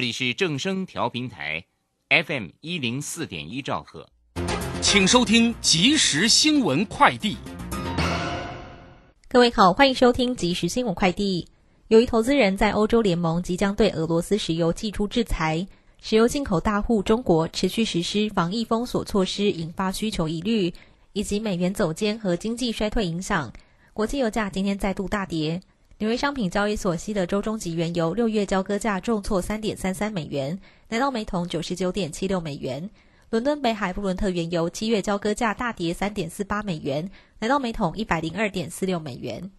这里是正声调频台，FM 一零四点一兆赫，请收听即时新闻快递。各位好，欢迎收听即时新闻快递。由于投资人在欧洲联盟即将对俄罗斯石油寄出制裁，石油进口大户中国持续实施防疫封锁措施，引发需求疑虑，以及美元走坚和经济衰退影响，国际油价今天再度大跌。纽约商品交易所西德州中级原油六月交割价重挫三点三三美元，来到每桶九十九点七六美元。伦敦北海布伦特原油七月交割价大跌三点四八美元，来到每桶一百零二点四六美元。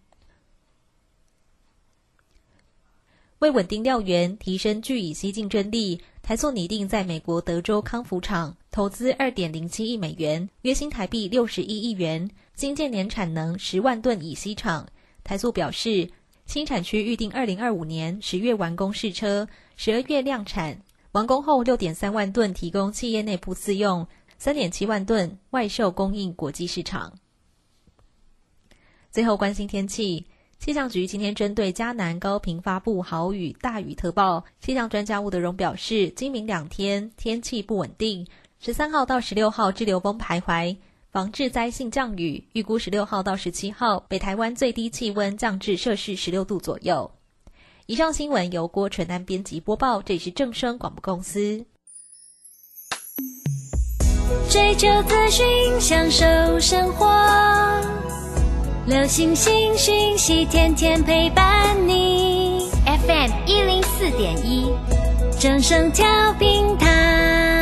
为稳定料源，提升聚乙烯竞争力，台塑拟定在美国德州康福厂投资二点零七亿美元，约新台币六十一亿元，新建年产能十万吨乙烯厂。台塑表示。新产区预定二零二五年十月完工试车，十二月量产。完工后六点三万吨提供企业内部自用，三点七万吨外售供应国际市场。最后关心天气，气象局今天针对嘉南高频发布豪雨大雨特报。气象专家吴德荣表示，今明两天天气不稳定，十三号到十六号滞留风徘徊。防治灾性降雨，预估十六号到十七号，北台湾最低气温降至摄氏十六度左右。以上新闻由郭纯安编辑播报，这里是正声广播公司。追求资讯，享受生活，流星星讯息，天天陪伴你。FM 一零四点一，正声调频台。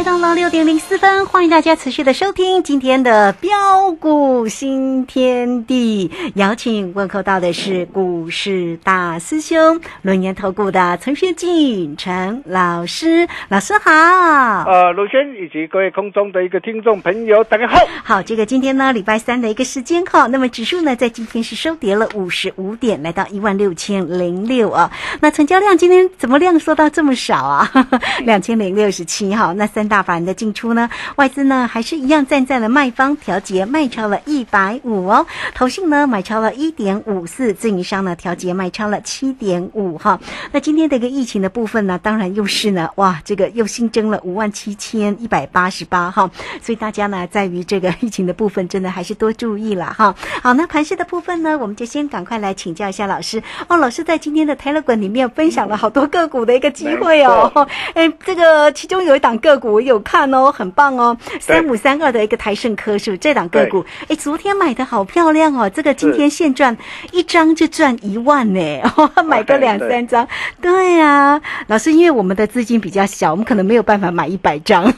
来到了六点零四分，欢迎大家持续的收听今天的标股新天地。邀请问候到的是股市大师兄轮研投顾的陈学进陈老师，老师好。呃，卢轩以及各位空中的一个听众朋友，大家好。好，这个今天呢礼拜三的一个时间哈，那么指数呢在今天是收跌了五十五点，来到一万六千零六啊。那成交量今天怎么量缩到这么少啊？两千零六十。十七哈。那三大法人的进出呢，外资呢还是一样站在了卖方，调节卖超了一百五哦。投信呢买超了一点五四，自营商呢调节卖超了七点五哈。那今天的一个疫情的部分呢，当然又是呢，哇，这个又新增了五万七千一百八十八哈。所以大家呢，在于这个疫情的部分，真的还是多注意了哈。好，那盘市的部分呢，我们就先赶快来请教一下老师哦。老师在今天的 Telegram 里面分享了好多个股的一个机会哦。哎，这个其中有一档个股我有看哦，很棒哦，三五三二的一个台盛科是不是这档个股？哎，昨天买的好漂亮哦，这个今天现赚一张就赚一万呢，买个两三张。对呀，老师，因为我们的资金比较小，我们可能没有办法买一百张。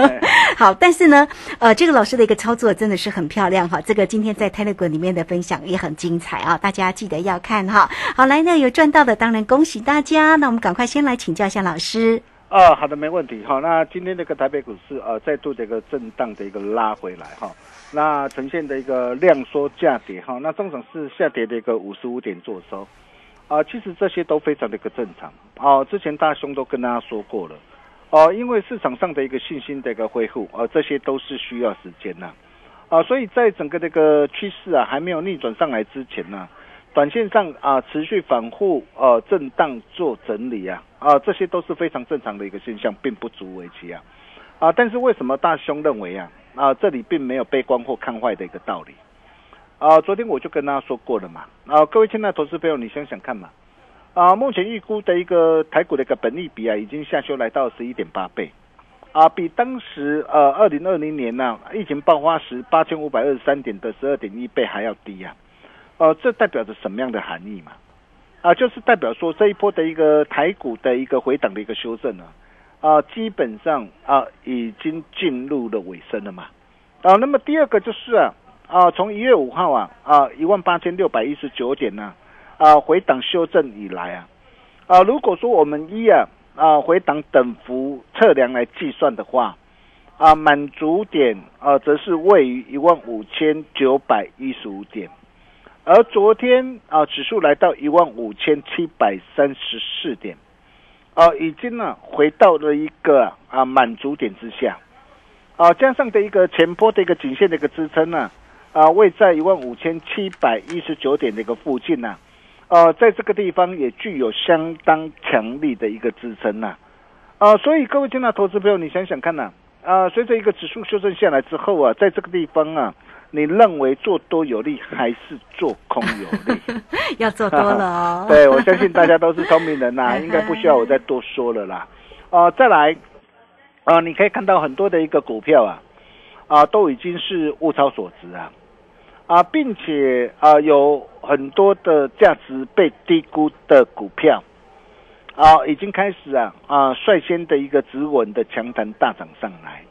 好，但是呢，呃，这个老师的一个操作真的是很漂亮哈。这个今天在 Telegram 里面的分享也很精彩啊，大家记得要看哈。好，来呢有赚到的，当然恭喜大家。那我们赶快先来请教一下老师。啊，好的，没问题。好，那今天这个台北股市呃再度的一个震荡的一个拉回来哈，那呈现的一个量缩价跌哈，那中场是下跌的一个五十五点做收。啊，其实这些都非常的一个正常哦。之前大兄都跟大家说过了哦，因为市场上的一个信心的一个恢复，啊，这些都是需要时间呐。啊，所以在整个这个趋势啊还没有逆转上来之前呢，短线上啊持续反复呃震荡做整理啊啊，这些都是非常正常的一个现象，并不足为奇啊啊。但是为什么大兄认为啊啊这里并没有悲观或看坏的一个道理？啊，昨天我就跟大家说过了嘛。啊，各位亲爱的投资朋友，你想想看嘛。啊，目前预估的一个台股的一个本利比啊，已经下修来到十一点八倍，啊，比当时呃二零二零年呢疫情爆发时八千五百二十三点的十二点一倍还要低呀。呃，这代表着什么样的含义嘛？啊，就是代表说这一波的一个台股的一个回档的一个修正呢，啊，基本上啊已经进入了尾声了嘛。啊，那么第二个就是啊。啊，从一月五号啊啊一万八千六百一十九点呢啊回档修正以来啊啊如果说我们一啊啊回档等幅测量来计算的话啊满足点啊则是位于一万五千九百一十五点，而昨天啊指数来到一万五千七百三十四点啊已经呢回到了一个啊满足点之下啊加上的一个前坡的一个颈线的一个支撑呢。啊，位在一万五千七百一十九点的一个附近呢，呃，在这个地方也具有相当强力的一个支撑呐，啊，所以各位听到投资朋友，你想想看呐，啊，随着一个指数修正下来之后啊，在这个地方啊，你认为做多有利还是做空有利？要做多了哦。对，我相信大家都是聪明人呐，应该不需要我再多说了啦。啊，再来，啊，你可以看到很多的一个股票啊，啊，都已经是物超所值啊。啊，并且啊，有很多的价值被低估的股票，啊，已经开始啊啊率先的一个止稳的强弹大涨上来，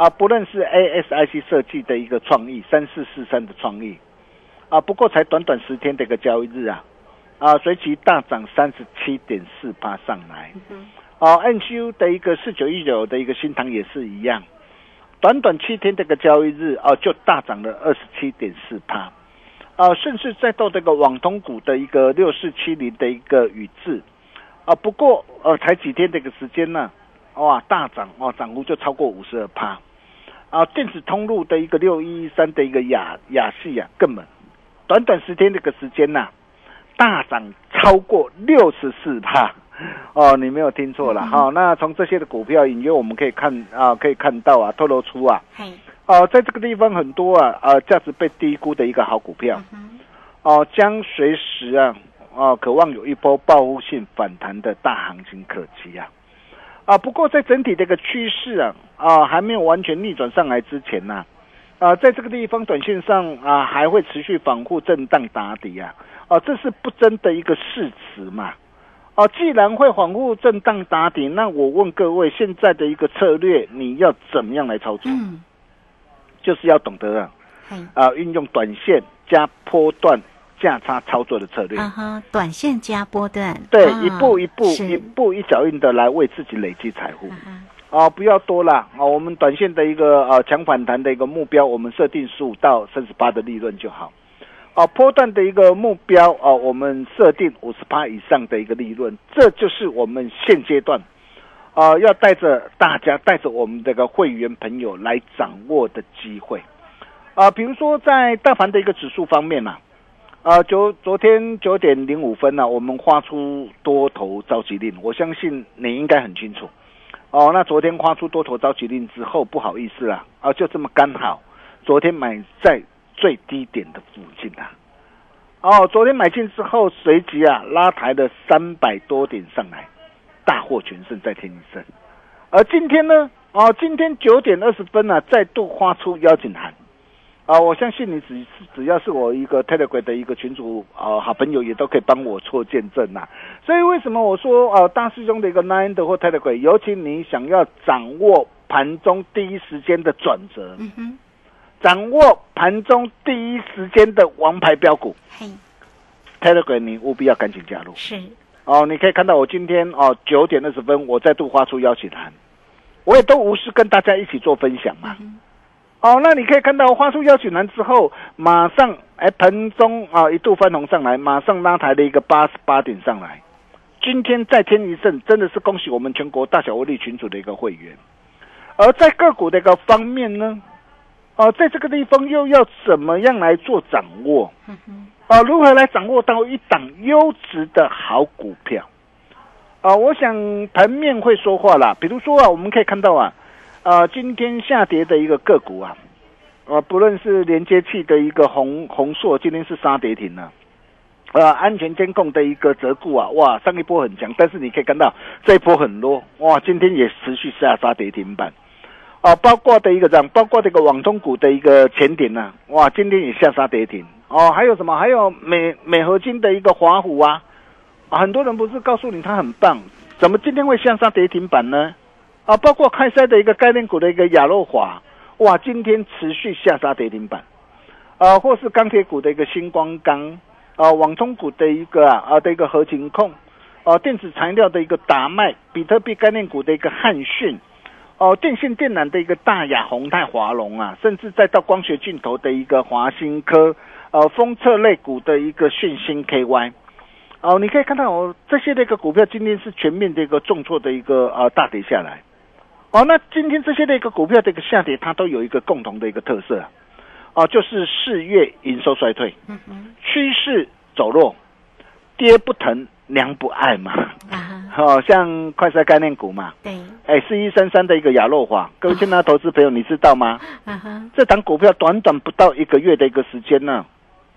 啊，不论是 ASIC 设计的一个创意三四四三的创意，啊，不过才短短十天的一个交易日啊，啊，随即大涨三十七点四八上来，啊，NCU 的一个四九一九的一个新塘也是一样。短短七天这个交易日啊，就大涨了二十七点四八，啊，甚至再到这个网通股的一个六四七零的一个宇智，啊，不过呃才几天这个时间呢，哇，大涨哦，涨幅就超过五十二趴，啊，电子通路的一个六一一三的一个亚亚系啊，根本短短十天这个时间呐，大涨超过六十四帕。哦，你没有听错了哈。那从这些的股票隐约我们可以看啊，可以看到啊，透露出啊，哦，在这个地方很多啊啊，价值被低估的一个好股票，哦，将随时啊啊，渴望有一波报复性反弹的大行情可期啊啊。不过在整体的一个趋势啊啊还没有完全逆转上来之前呢啊，在这个地方短线上啊还会持续反复震荡打底啊啊，这是不争的一个事实嘛。哦，既然会反复震荡打底，那我问各位，现在的一个策略，你要怎么样来操作？嗯，就是要懂得啊，啊，运用短线加波段价差操作的策略。啊哈，短线加波段，对，一步一步，一步一脚印的来为自己累积财富。啊，不要多了啊，我们短线的一个呃强反弹的一个目标，我们设定十五到三十八的利润就好。啊，波段的一个目标啊，我们设定五十趴以上的一个利润，这就是我们现阶段，啊、要带着大家，带着我们这个会员朋友来掌握的机会啊、比如说在大盘的一个指数方面呢、啊，啊昨昨天九点零五分呢、我们发出多头召集令，我相信你应该很清楚。哦，那昨天发出多头召集令之后，不好意思啦，啊，就这么刚好，昨天买在最低点的附近啊。哦，昨天买进之后，随即啊拉抬了三百多点上来，大获全胜，再添一胜。而今天呢，哦，今天九点二十分呢、再度发出邀请函。啊，我相信你只只要是我一个 Telegram 的一个群主啊、好朋友也都可以帮我做见证呐、所以为什么我说啊、大师兄的一个 Nine 的或 Telegram，尤其你想要掌握盘中第一时间的转折，嗯哼，掌握盘中第一时间的王牌标股嘿，Telegram，你务必要赶紧加入。是，哦。你可以看到我今天哦九点二十分，我再度发出邀请函，我也都无私跟大家一起做分享嘛。哦，那你可以看到发出邀请函之后，马上哎盘中啊一度翻红上来，马上拉抬了一个八十八点上来。今天再添一胜，真的是恭喜我们全国大小威力群组的一个会员。而在个股的一个方面呢，哦，在这个地方又要怎么样来做掌握？啊，如何来掌握到一档优质的好股票？啊，我想盘面会说话啦。比如说啊，我们可以看到啊，呃，今天下跌的一个个股啊，呃，不论是连接器的一个红红硕，今天是杀跌停了。呃，安全监控的一个折固啊，哇，上一波很强，但是你可以看到这一波很弱，哇，今天也持续下杀跌停板。啊，包括的一个这样，包括这个网通股的一个前顶呢、哇，今天也下杀跌停。哦，还有什么？还有美美合金的一个华虎啊，很多人不是告诉你它很棒，怎么今天会下杀跌停板呢？啊，包括开塞的一个概念股的一个亚诺华，哇，今天持续下杀跌停板，啊，或是钢铁股的一个星光钢，啊，网通股的一个啊啊的一个合情控，啊，电子材料的一个达麦，比特币概念股的一个汉讯。哦，电信电缆的一个大雅、宏泰、华龙啊，甚至再到光学镜头的一个华新科，呃，封测类股的一个讯星 KY，哦，你可以看到哦，这些的一个股票今天是全面的一个重挫的一个呃大跌下来，哦，那今天这些的一个股票的一个下跌，它都有一个共同的一个特色。啊，哦，就是四月营收衰退，趋势走弱，跌不疼，娘不爱嘛，啊，哦，像快赛概念股嘛，对，哎，四一三三的一个亚诺华，各位亲爱的投资朋友，你知道吗？这档股票短短不到一个月的一个时间呢，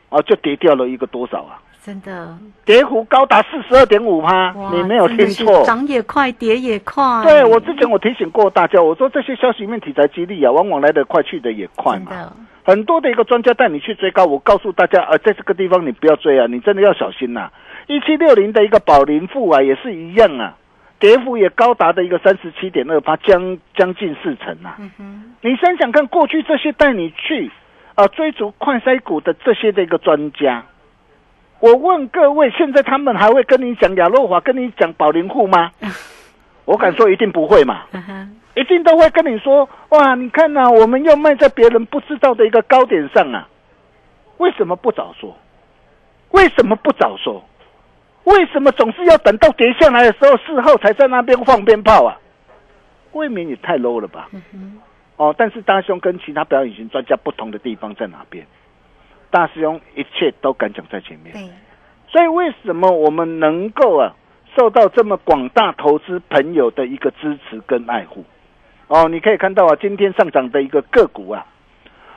哦，就跌掉了一个多少啊？真的，跌幅高达四十二点五趴，你没有听错。涨也快，跌也快。对我之前我提醒过大家，我说这些消息面题材激励啊，往往来得快，去得也快嘛。很多的一个专家带你去追高，我告诉大家，呃，在这个地方你不要追啊，你真的要小心呐、一七六零的一个宝林富啊，也是一样啊，跌幅也高达的一个三十七点二八，将将近四成啊。嗯，你想想看，过去这些带你去啊、追逐快筛股的这些的一个专家，我问各位，现在他们还会跟你讲亚诺华，跟你讲宝林户吗？我敢说一定不会嘛。一定都会跟你说，哇，你看呐、我们要卖在别人不知道的一个高点上啊，为什么不早说？为什么不早说？为什么总是要等到跌下来的时候，事后才在那边放鞭炮啊？未免也太 low 了吧？哦，但是大师兄跟其他表演型专家不同的地方在哪边？大师兄一切都敢讲在前面。对，所以为什么我们能够啊受到这么广大投资朋友的一个支持跟爱护？哦，你可以看到啊，今天上涨的一个个股啊，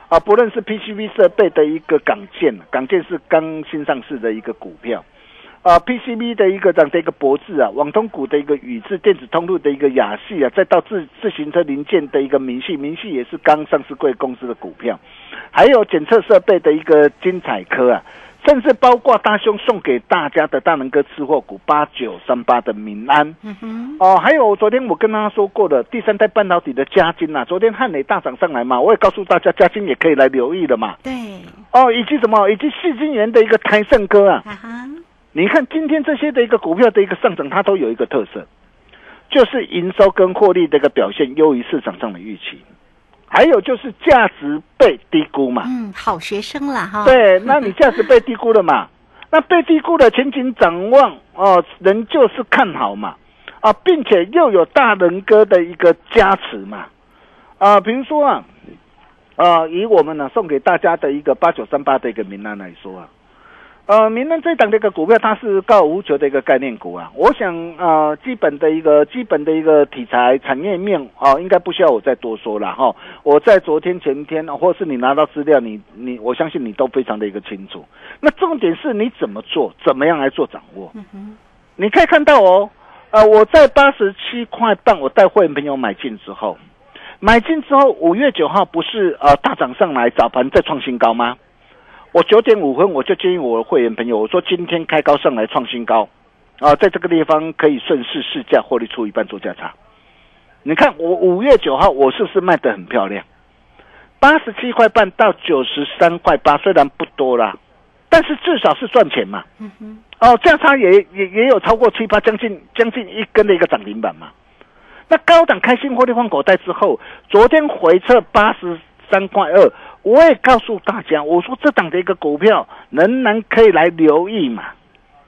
啊，不论是 PCB 设备的一个港建，港建是刚新上市的一个股票。啊，PCB 的一个这样的一个博智啊，网通股的一个宇智电子通路的一个雅系啊，再到自自行车零件的一个明细，明细也是刚上市贵公司的股票，还有检测设备的一个精彩科啊，甚至包括大兄送给大家的大能哥吃货股八九三八的民安。哦，还有昨天我跟大家说过的第三代半导体的嘉金呐、昨天汉磊大涨上来嘛，我也告诉大家嘉金也可以来留意了嘛，对，哦，以及什么，以及细金源的一个台盛哥啊，你看今天这些的一个股票的一个上涨，它都有一个特色，就是营收跟获利的一个表现优于市场上的预期，还有就是价值被低估嘛。嗯，好学生啦哈。对，那你价值被低估了嘛？那被低估的前景展望哦，仍旧是看好嘛。啊，并且又有大人哥的一个加持嘛，啊，比如说啊，啊，以我们呢送给大家的一个八九三八的一个名单来说啊。呃，明能这档的一个股票，它是高无求的一个概念股啊。我想，呃，基本的一个基本的一个题材产业面啊，应该不需要我再多说了哈。我在昨天前天，或是你拿到资料，你你，我相信你都非常的一个清楚。那重点是你怎么做，怎么样来做掌握？你可以看到哦，呃，我在八十七块半，我带会员朋友买进之后，买进之后，五月九号不是呃大涨上来，早盘再创新高吗？我九点五分我就建议我的会员朋友，我说今天开高上来创新高，啊，在这个地方可以顺势试价获利出一半做价差。你看我五月九号我是不是卖的很漂亮？八十七块半到九十三块八，虽然不多啦，但是至少是赚钱嘛。嗯哼。哦，价差也也也有超过七八，将近将近一根的一个涨停板嘛。那高档开心获利放口袋之后，昨天回撤八十三块二。我也告诉大家，我说这档的一个股票仍然可以来留意嘛。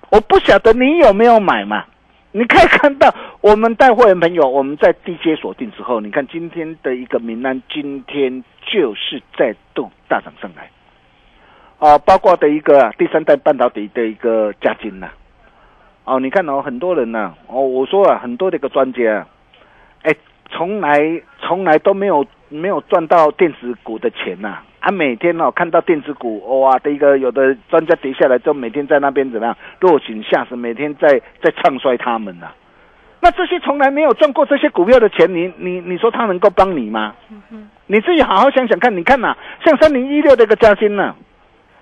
我不晓得你有没有买嘛？你可以看到我们带货员朋友，我们在低阶锁定之后，你看今天的一个名单，今天就是再度大涨上来。啊，包括的一个第三代半导体的一个加金呐。哦，你看哦，很多人呐，哦，我说啊，很多的一个专家，哎，从来从来都没有没有赚到电子股的钱呐。啊，每天哦看到电子股哇的一个有的专家跌下来，就每天在那边怎么样落井下石，每天在在唱衰他们呐。那这些从来没有赚过这些股票的钱，你你你说他能够帮你吗？你自己好好想想看，你看呐，像三零一六这个嘉兴呢，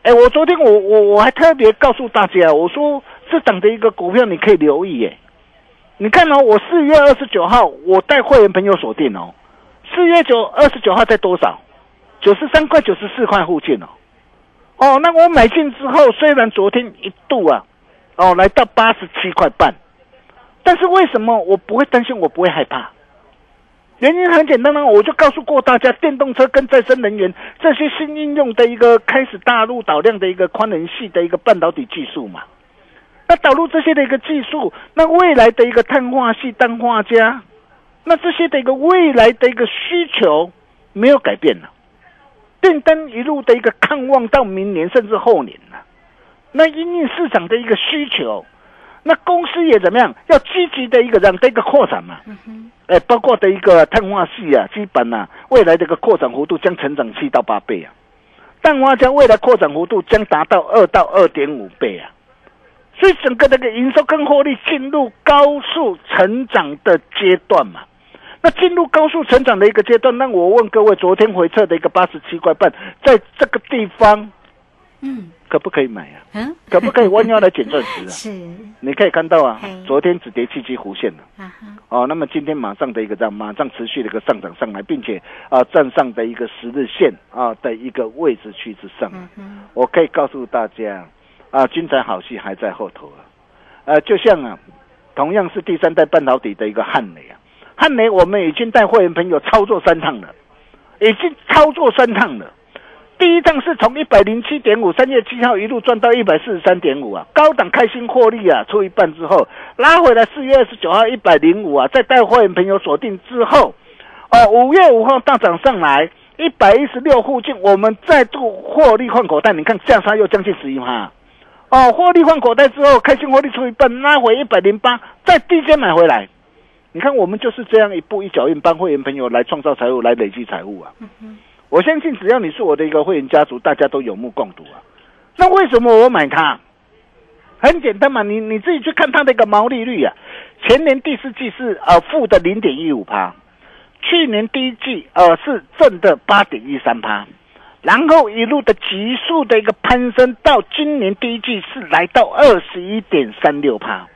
哎，我昨天我我我还特别告诉大家，我说这档的一个股票你可以留意耶。你看哦，我四月二十九号我带会员朋友锁定哦，四月九二十九号在多少？九十三块、九十四块附近哦，哦，那我买进之后，虽然昨天一度啊，哦，来到八十七块半，但是为什么我不会担心？我不会害怕？原因很简单呢，我就告诉过大家，电动车跟再生能源这些新应用的一个开始大陆导量的一个宽能系的一个半导体技术嘛，那导入这些的一个技术，那未来的一个碳化系、氮化镓，那这些的一个未来的一个需求没有改变了。电灯一路的一个看望到明年甚至后年了，那因应市场的一个需求，那公司也怎么样？要积极的一个让这个扩展嘛，哎，包括的一个碳化系啊，基本啊，未来这个扩展幅度将成长七到八倍啊，氮化镓未来扩展幅度将达到二到二点五倍啊，所以整个这个营收跟获利进入高速成长的阶段嘛。那进入高速成长的一个阶段，那我问各位，昨天回撤的一个八十七块半，在这个地方，嗯，可不可以买啊？嗯，可不可以弯腰来捡钻石啊？是，你可以看到啊，昨天只跌七七弧线了，啊哦，那么今天马上的一个这样，马上持续的一个上涨上来，并且啊站上的一个十日线啊的一个位置区之上，我可以告诉大家啊，精彩好戏还在后头啊，呃，就像啊，同样是第三代半导体的一个汉雷啊。汉雷，我们已经带会员朋友操作三趟了，已经操作三趟了。第一趟是从一百零七点五，三月七号一路赚到一百四十三点五啊，高档开心获利啊，出一半之后拉回来，四月二十九号一百零五啊，再带会员朋友锁定之后，哦，五月五号大涨上来一百一十六附近，我们再度获利换口袋，你看价差又将近十一趴，哦，获利换口袋之后，开心获利出一半，拉回一百零八，再低阶买回来。你看，我们就是这样一步一脚印，帮会员朋友来创造财务，来累积财务啊！我相信，只要你是我的一个会员家族，大家都有目共睹啊。那为什么我买它？很简单嘛，你你自己去看它的一个毛利率啊。前年第四季是呃负的零点一五趴，去年第一季呃是正的八点一三趴，然后一路的急速的一个攀升，到今年第一季是来到二十一点三六趴。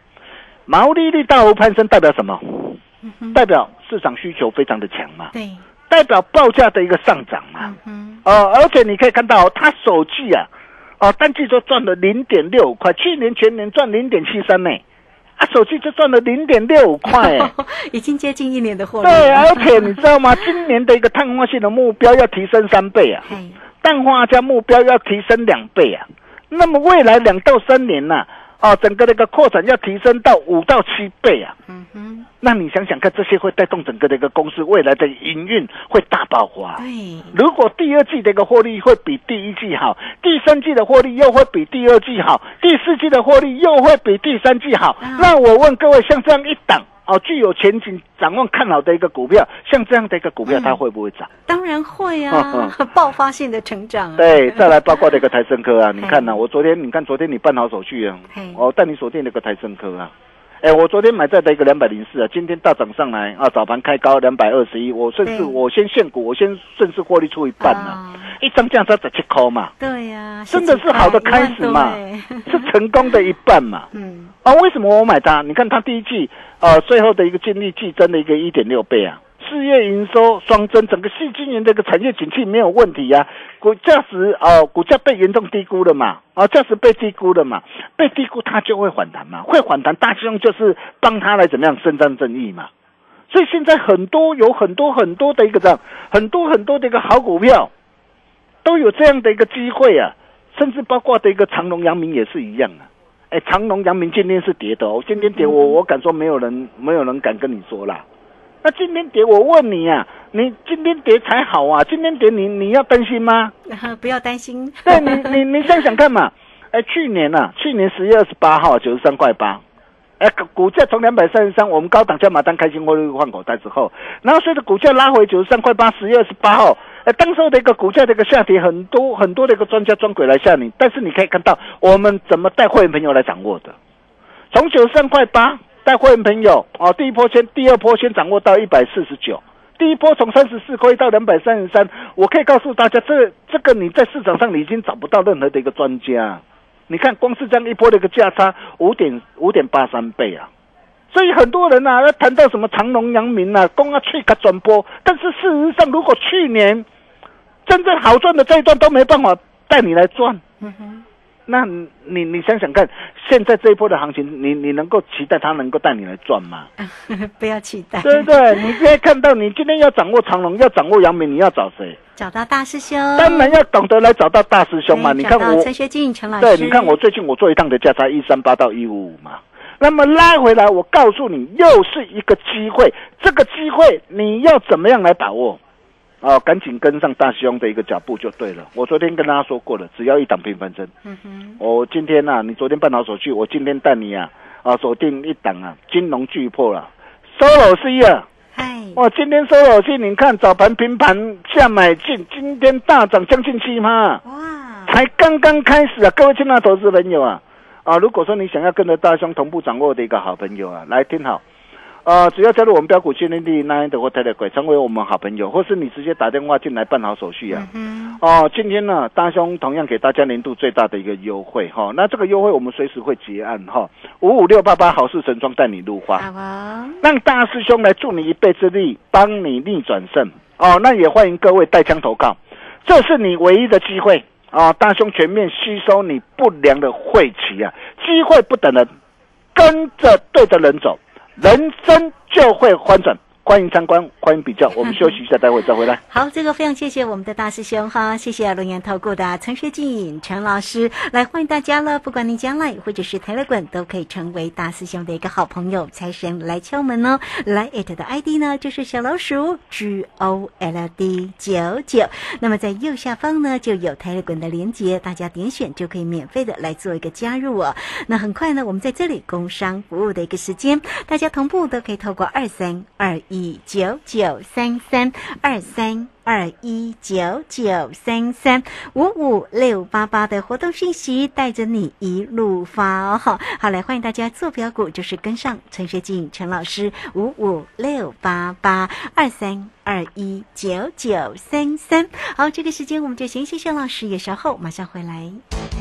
毛利率大幅攀升代表什么？代表市场需求非常的强嘛？对，代表报价的一个上涨嘛？嗯，呃，而且你可以看到，它首季啊，哦，单季就赚了零点六五块，去年全年赚零点七三呢，啊，首季就赚了零点六五块，已经接近一年的货。对，而且你知道吗？今年的一个碳化性的目标要提升三倍啊，氮化镓目标要提升两倍啊，那么未来两到三年呢？哦，整个那个扩展要提升到五到七倍啊。嗯哼，那你想想看，这些会带动整个的一个公司未来的营运会大爆发。对，如果第二季的一个获利会比第一季好，第三季的获利又会比第二季好，第四季的获利又会比第三季好，啊那我问各位，像这样一档哦，具有前景、展望看好的一个股票，像这样的一个股票，嗯它会不会涨？当然会嗯啊，爆发性的成长啊。对，再来包括这个台升科啊，你看呐、嘿我昨天你看昨天你办好手续啊嘿，我带你锁定那个台升科啊。哎，我昨天买在的一个两百零四啊，今天大涨上来啊，早盘开高两百二十一，我顺势我先现股，我先顺势获利出一半呢、啊一张这样才十七块嘛，对呀，真的是好的开始嘛是成功的一半嘛。嗯，啊，为什么我买它？你看它第一季呃最后的一个净利季增了一个一点六倍啊，事业营收双增，整个细晶圆这个产业景气没有问题啊。股价值哦，股价被严重低估了嘛，啊，价值被低估了嘛，被低估它就会反弹嘛，会反弹，大兄就是帮它来怎么样伸张正义嘛。所以现在很多有很多很多的一个这样，很多很多的一个好股票，都有这样的一个机会啊，甚至包括的一个长隆、阳明也是一样啊。哎，长隆、阳明今天是跌的哦，今天跌我我敢说没有人没有人敢跟你说啦。那今天跌，我问你啊，你今天跌才好啊，今天跌你你要担心吗？不要担心。对你你你想想看嘛，哎，去年啊，去年十月二十八号九十三块八，哎，股股价从两百三十三，我们高档加码单开心获利换口袋之后，然后随着股价拉回九十三块八，十月二十八号，哎，当时候的一个股价的一个下跌，很多很多的一个专家专鬼来吓你，但是你可以看到我们怎么带会员朋友来掌握的，从九十三块八带会员朋友哦，第一波先，第二波先掌握到一百四十九。第一波从三十四亏到两百三十三，我可以告诉大家，这这个你在市场上你已经找不到任何的一个专家。你看，光是这样一波的一个价差五点五点八三倍啊！所以很多人啊，要谈到什么长隆、阳明啊，供啊去个转播，但是事实上，如果去年真正好赚的这一段都没办法带你来赚，那你你你想想看，现在这一波的行情，你你能够期待它能够带你来赚吗？不要期待。对不对？你可以看到，你今天要掌握长龙，要掌握阳明，你要找谁？找到大师兄，当然要懂得来找到大师兄嘛。你看我陈学进陈老师，对，你看我最近我做一趟的价差一三八到一五五嘛，那么拉回来，我告诉你，又是一个机会，这个机会你要怎么样来把握？哦，赶紧跟上大兄的一个脚步就对了。我昨天跟大家说过了，只要一档平分针。嗯哼，我今天啊、你昨天办好手续，我今天带你啊啊锁定一档啊，金融巨破了，收楼 C 啊。嗨，哇，今天收楼 C，你看早盘平盘下买进，今天大涨将近七趴。哇，才刚刚开始啊，各位亲爱的投资朋友啊，啊，如果说你想要跟着大兄同步掌握的一个好朋友啊，来听好，呃，只要加入我们标股训练地那的或泰的鬼，成为我们好朋友，或是你直接打电话进来办好手续啊。嗯哦，今天呢，大兄同样给大家年度最大的一个优惠哈、那这个优惠我们随时会结案哈，五五六八八好事成双带你入，花。让大师兄来助你一臂之力，帮你逆转胜哦。那也欢迎各位带枪投靠，这是你唯一的机会啊！大兄全面吸收你不良的晦气啊！机会不等人，跟着对的人走，人生就会翻转。欢迎参观，欢迎比较。我们休息一下，待会再回来。好，这个非常谢谢我们的大师兄哈，谢谢龙岩投顾的陈学进陈老师来欢迎大家了。不管你将来或者是台乐滚，都可以成为大师兄的一个好朋友。财神来敲门哦，来 it 的 ID 呢就是小老鼠 G O L D 九九。那么在右下方呢就有台乐滚的连接，大家点选就可以免费的来做一个加入哦。那很快呢，我们在这里工商服务的一个时间，大家同步都可以透过二三二一九九三三二三。二一九九三三五五六八八的活动讯息，带着你一路发哦。好，来欢迎大家做标股，就是跟上陈学静陈老师五五六八八二三二一九九三三。好，这个时间我们就先谢谢老师，也稍后马上回来。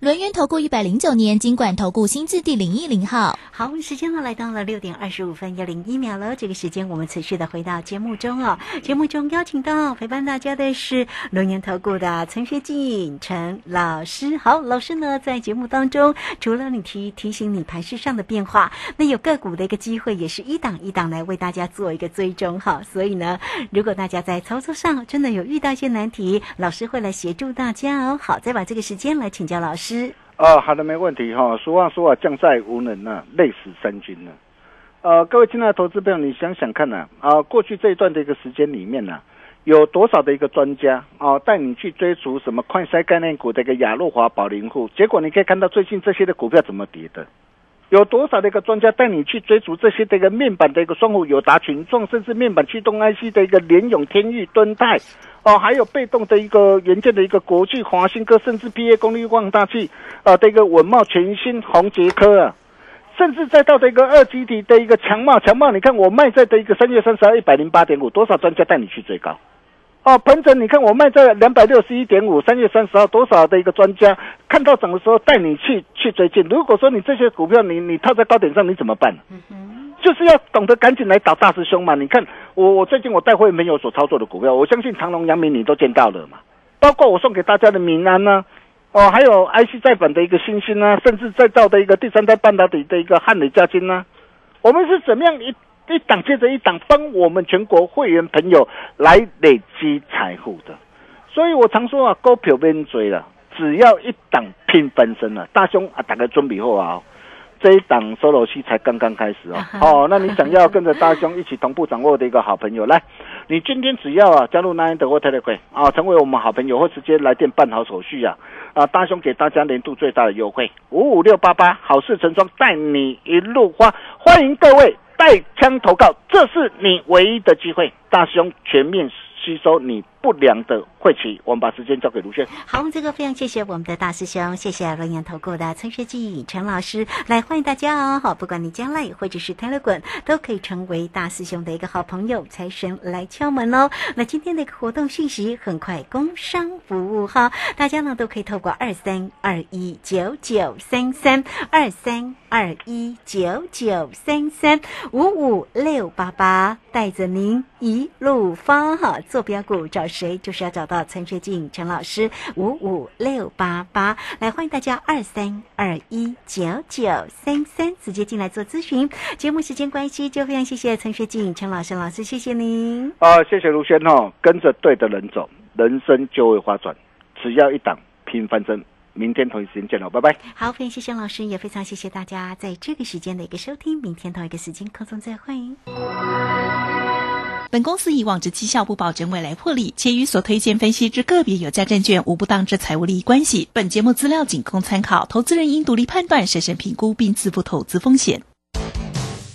轮源投顾一百零九年金管投顾新字第零一零号。好，时间呢来到了六点二十五分又零一秒了。这个时间我们持续的回到节目中哦。节目中邀请到陪伴大家的是轮源投顾的陈学进陈老师。好，老师呢在节目当中，除了你提提醒你盘势上的变化，那有个股的一个机会，也是一档一档来为大家做一个追踪哈。所以呢，如果大家在操作上真的有遇到一些难题，老师会来协助大家哦。好，再把这个时间来请教老师。哦，好的，没问题哈。俗话说啊，将在无能啊，累死三军呢。呃，各位亲爱的投资朋友，你想想看呐，啊，过去这一段的一个时间里面呢，有多少的一个专家啊，带你去追逐什么快筛概念股的一个亚诺华、宝林户，结果你可以看到最近这些的股票怎么跌的。有多少的一个专家带你去追逐这些的一个面板的一个双虎、友达、群众，甚至面板驱动 IC 的一个联永、天域、敦泰，哦，还有被动的一个元件的一个国际华新科，甚至 PA 功率放大器啊的一个稳茂、全新、宏杰科啊，甚至再到的一个二级体的一个强茂、强茂，你看我卖在的一个三月三十号一百零八点五，多少专家带你去追高？哦，鹏程，你看我卖在两百六十一点五，三月三十号多少的一个专家看到涨的时候带你去去追进。如果说你这些股票你你套在高点上，你怎么办？就是要懂得赶紧来找大师兄嘛。你看我我最近我带会没有所操作的股票，我相信长隆、阳明你都见到了嘛。包括我送给大家的民安呢、哦，还有 IC 再本的一个新兴啊，甚至再造的一个第三代半导体的一个汉磊加金呢、我们是怎么样一一档接着一档帮我们全国会员朋友来累积财富的？所以我常说啊，高票边追了，只要一档拼翻身了，大兄啊，大家准备好啊！这一档 solo 期才刚刚开始哦，哦，那你想要跟着大兄一起同步掌握的一个好朋友，来，你今天只要啊加入 Nine 的或 Telegram 啊，成为我们好朋友，或直接来电办好手续啊，啊，大兄给大家年度最大的优惠，五五六八八，好事成双，带你一路花，欢迎各位带枪投靠，这是你唯一的机会，大兄全面吸收你不良的晦气，我们把时间交给卢轩。好，这个非常谢谢我们的大师兄，谢谢龙岩投顾的陈学记陈老师，来欢迎大家哦。好，不管你将来或者是开了滚都可以成为大师兄的一个好朋友，财神来敲门哦。那今天的一个活动讯息很快，工商服务哈，大家呢都可以透过二三二一九九三三二三二一九九三三五五六八八，带着您一路发哈，坐标股找谁就是要找到陈学进陈老师五五六八八，来欢迎大家二三二一九九三三直接进来做咨询。节目时间关系，就非常谢谢陈学进陈老师老师，谢谢您。啊，谢谢卢轩哦，跟着对的人走，人生就会发转。只要一档拼翻身，明天同一时间见喽，拜拜。好，非常谢谢老师，也非常谢谢大家在这个时间的一个收听。明天同一个时间空中再会。本公司以往之绩效不保证未来获利，且与所推荐分析之个别有价证券无不当之财务利益关系。本节目资料仅供参考，投资人应独立判断、审慎评估并自负投资风险。